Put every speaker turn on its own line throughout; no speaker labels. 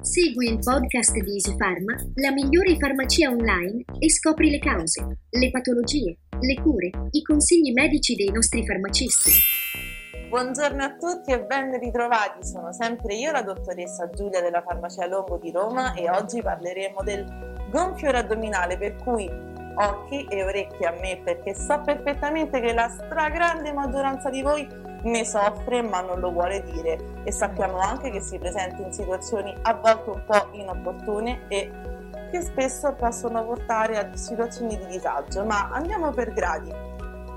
Segui il podcast di EasyPharma, la migliore farmacia online e scopri le cause, le patologie, le cure, i consigli medici dei nostri farmacisti.
Buongiorno a tutti e ben ritrovati, sono sempre io la dottoressa Giulia della Farmacia Longo di Roma e oggi parleremo del gonfio addominale per cui occhi e orecchie a me perché so perfettamente che la stragrande maggioranza di voi ne soffre ma non lo vuole dire e sappiamo anche che si presenta in situazioni a volte un po' inopportune e che spesso possono portare a situazioni di disagio. Ma andiamo per gradi.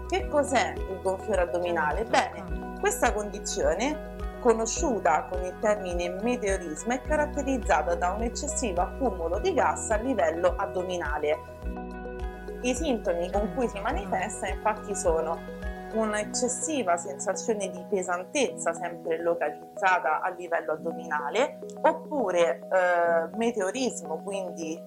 Che cos'è il gonfiore addominale? Bene, questa condizione conosciuta con il termine meteorismo è caratterizzata da un eccessivo accumulo di gas a livello addominale. I sintomi con cui si manifesta infatti sono un'eccessiva sensazione di pesantezza sempre localizzata a livello addominale oppure eh, meteorismo quindi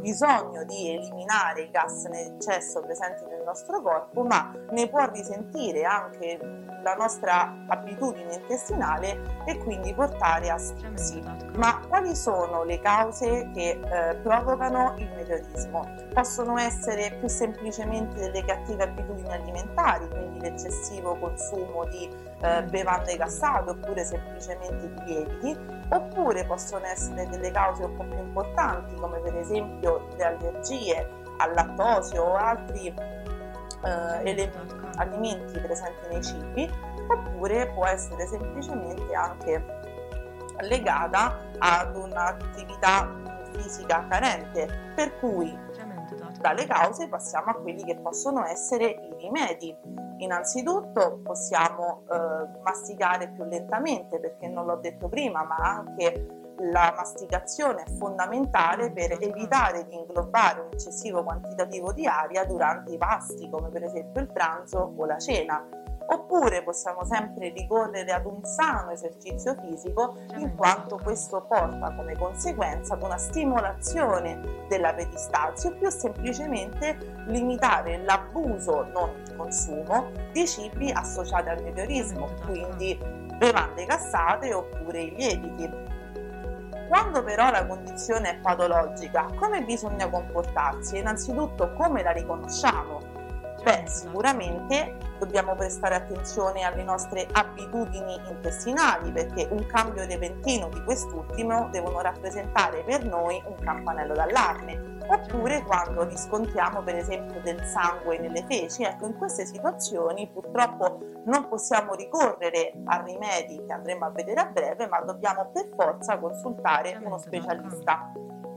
bisogno di eliminare i gas in eccesso presenti nel nostro corpo ma ne può risentire anche la nostra abitudine intestinale e quindi portare a stisi. Ma quali sono le cause che eh, provocano il meteorismo? Possono essere più semplicemente delle cattive abitudini alimentari, quindi l'eccessivo consumo di eh, bevande gassate oppure semplicemente di lieviti, oppure possono essere delle cause un po' più importanti come per esempio le allergie al lattosio o altri eh, elementi alimenti presenti nei cibi oppure può essere semplicemente anche legata ad un'attività fisica carente per cui dalle cause passiamo a quelli che possono essere i rimedi. Innanzitutto possiamo eh, masticare più lentamente perché non l'ho detto prima, ma anche la masticazione è fondamentale per evitare di inglobare un eccessivo quantitativo di aria durante i pasti, come per esempio il pranzo o la cena. Oppure possiamo sempre ricorrere ad un sano esercizio fisico, in quanto questo porta come conseguenza ad una stimolazione della peristazio, più semplicemente limitare l'abuso, non il consumo, di cibi associati al meteorismo, quindi bevande gassate oppure i lieviti. Quando però la condizione è patologica, come bisogna comportarsi? Innanzitutto come la riconosciamo? Beh, sicuramente dobbiamo prestare attenzione alle nostre abitudini intestinali perché un cambio repentino di quest'ultimo devono rappresentare per noi un campanello d'allarme. Oppure quando riscontriamo per esempio del sangue nelle feci. Ecco, in queste situazioni purtroppo non possiamo ricorrere a rimedi che andremo a vedere a breve, ma dobbiamo per forza consultare uno specialista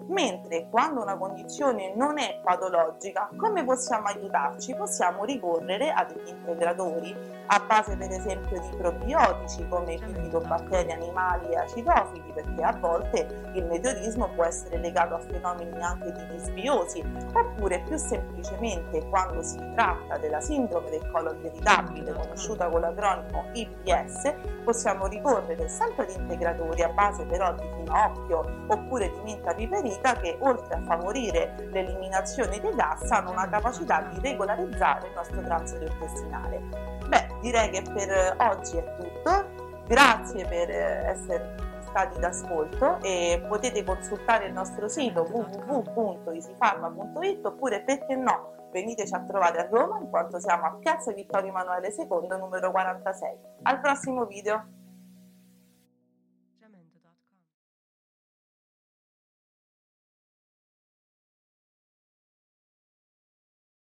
mentre quando una condizione non è patologica, come possiamo aiutarci? Possiamo ricorrere a degli integratori a base per esempio di probiotici come bifidobbatteri animali e acidofili, perché a volte il meteorismo può essere legato a fenomeni anche di disbiosi, oppure più semplicemente quando si tratta della sindrome del colon irritabile, conosciuta con l'acronimo IPS, possiamo ricorrere sempre ad integratori a base però di finocchio oppure di menta piperita vita che oltre a favorire l'eliminazione dei gas hanno una capacità di regolarizzare il nostro transito intestinale. Beh, direi che per oggi è tutto, grazie per essere stati d'ascolto e potete consultare il nostro sito www.isifarma.it oppure perché no veniteci a trovare a Roma in quanto siamo a Piazza Vittorio Emanuele II numero 46. Al prossimo video!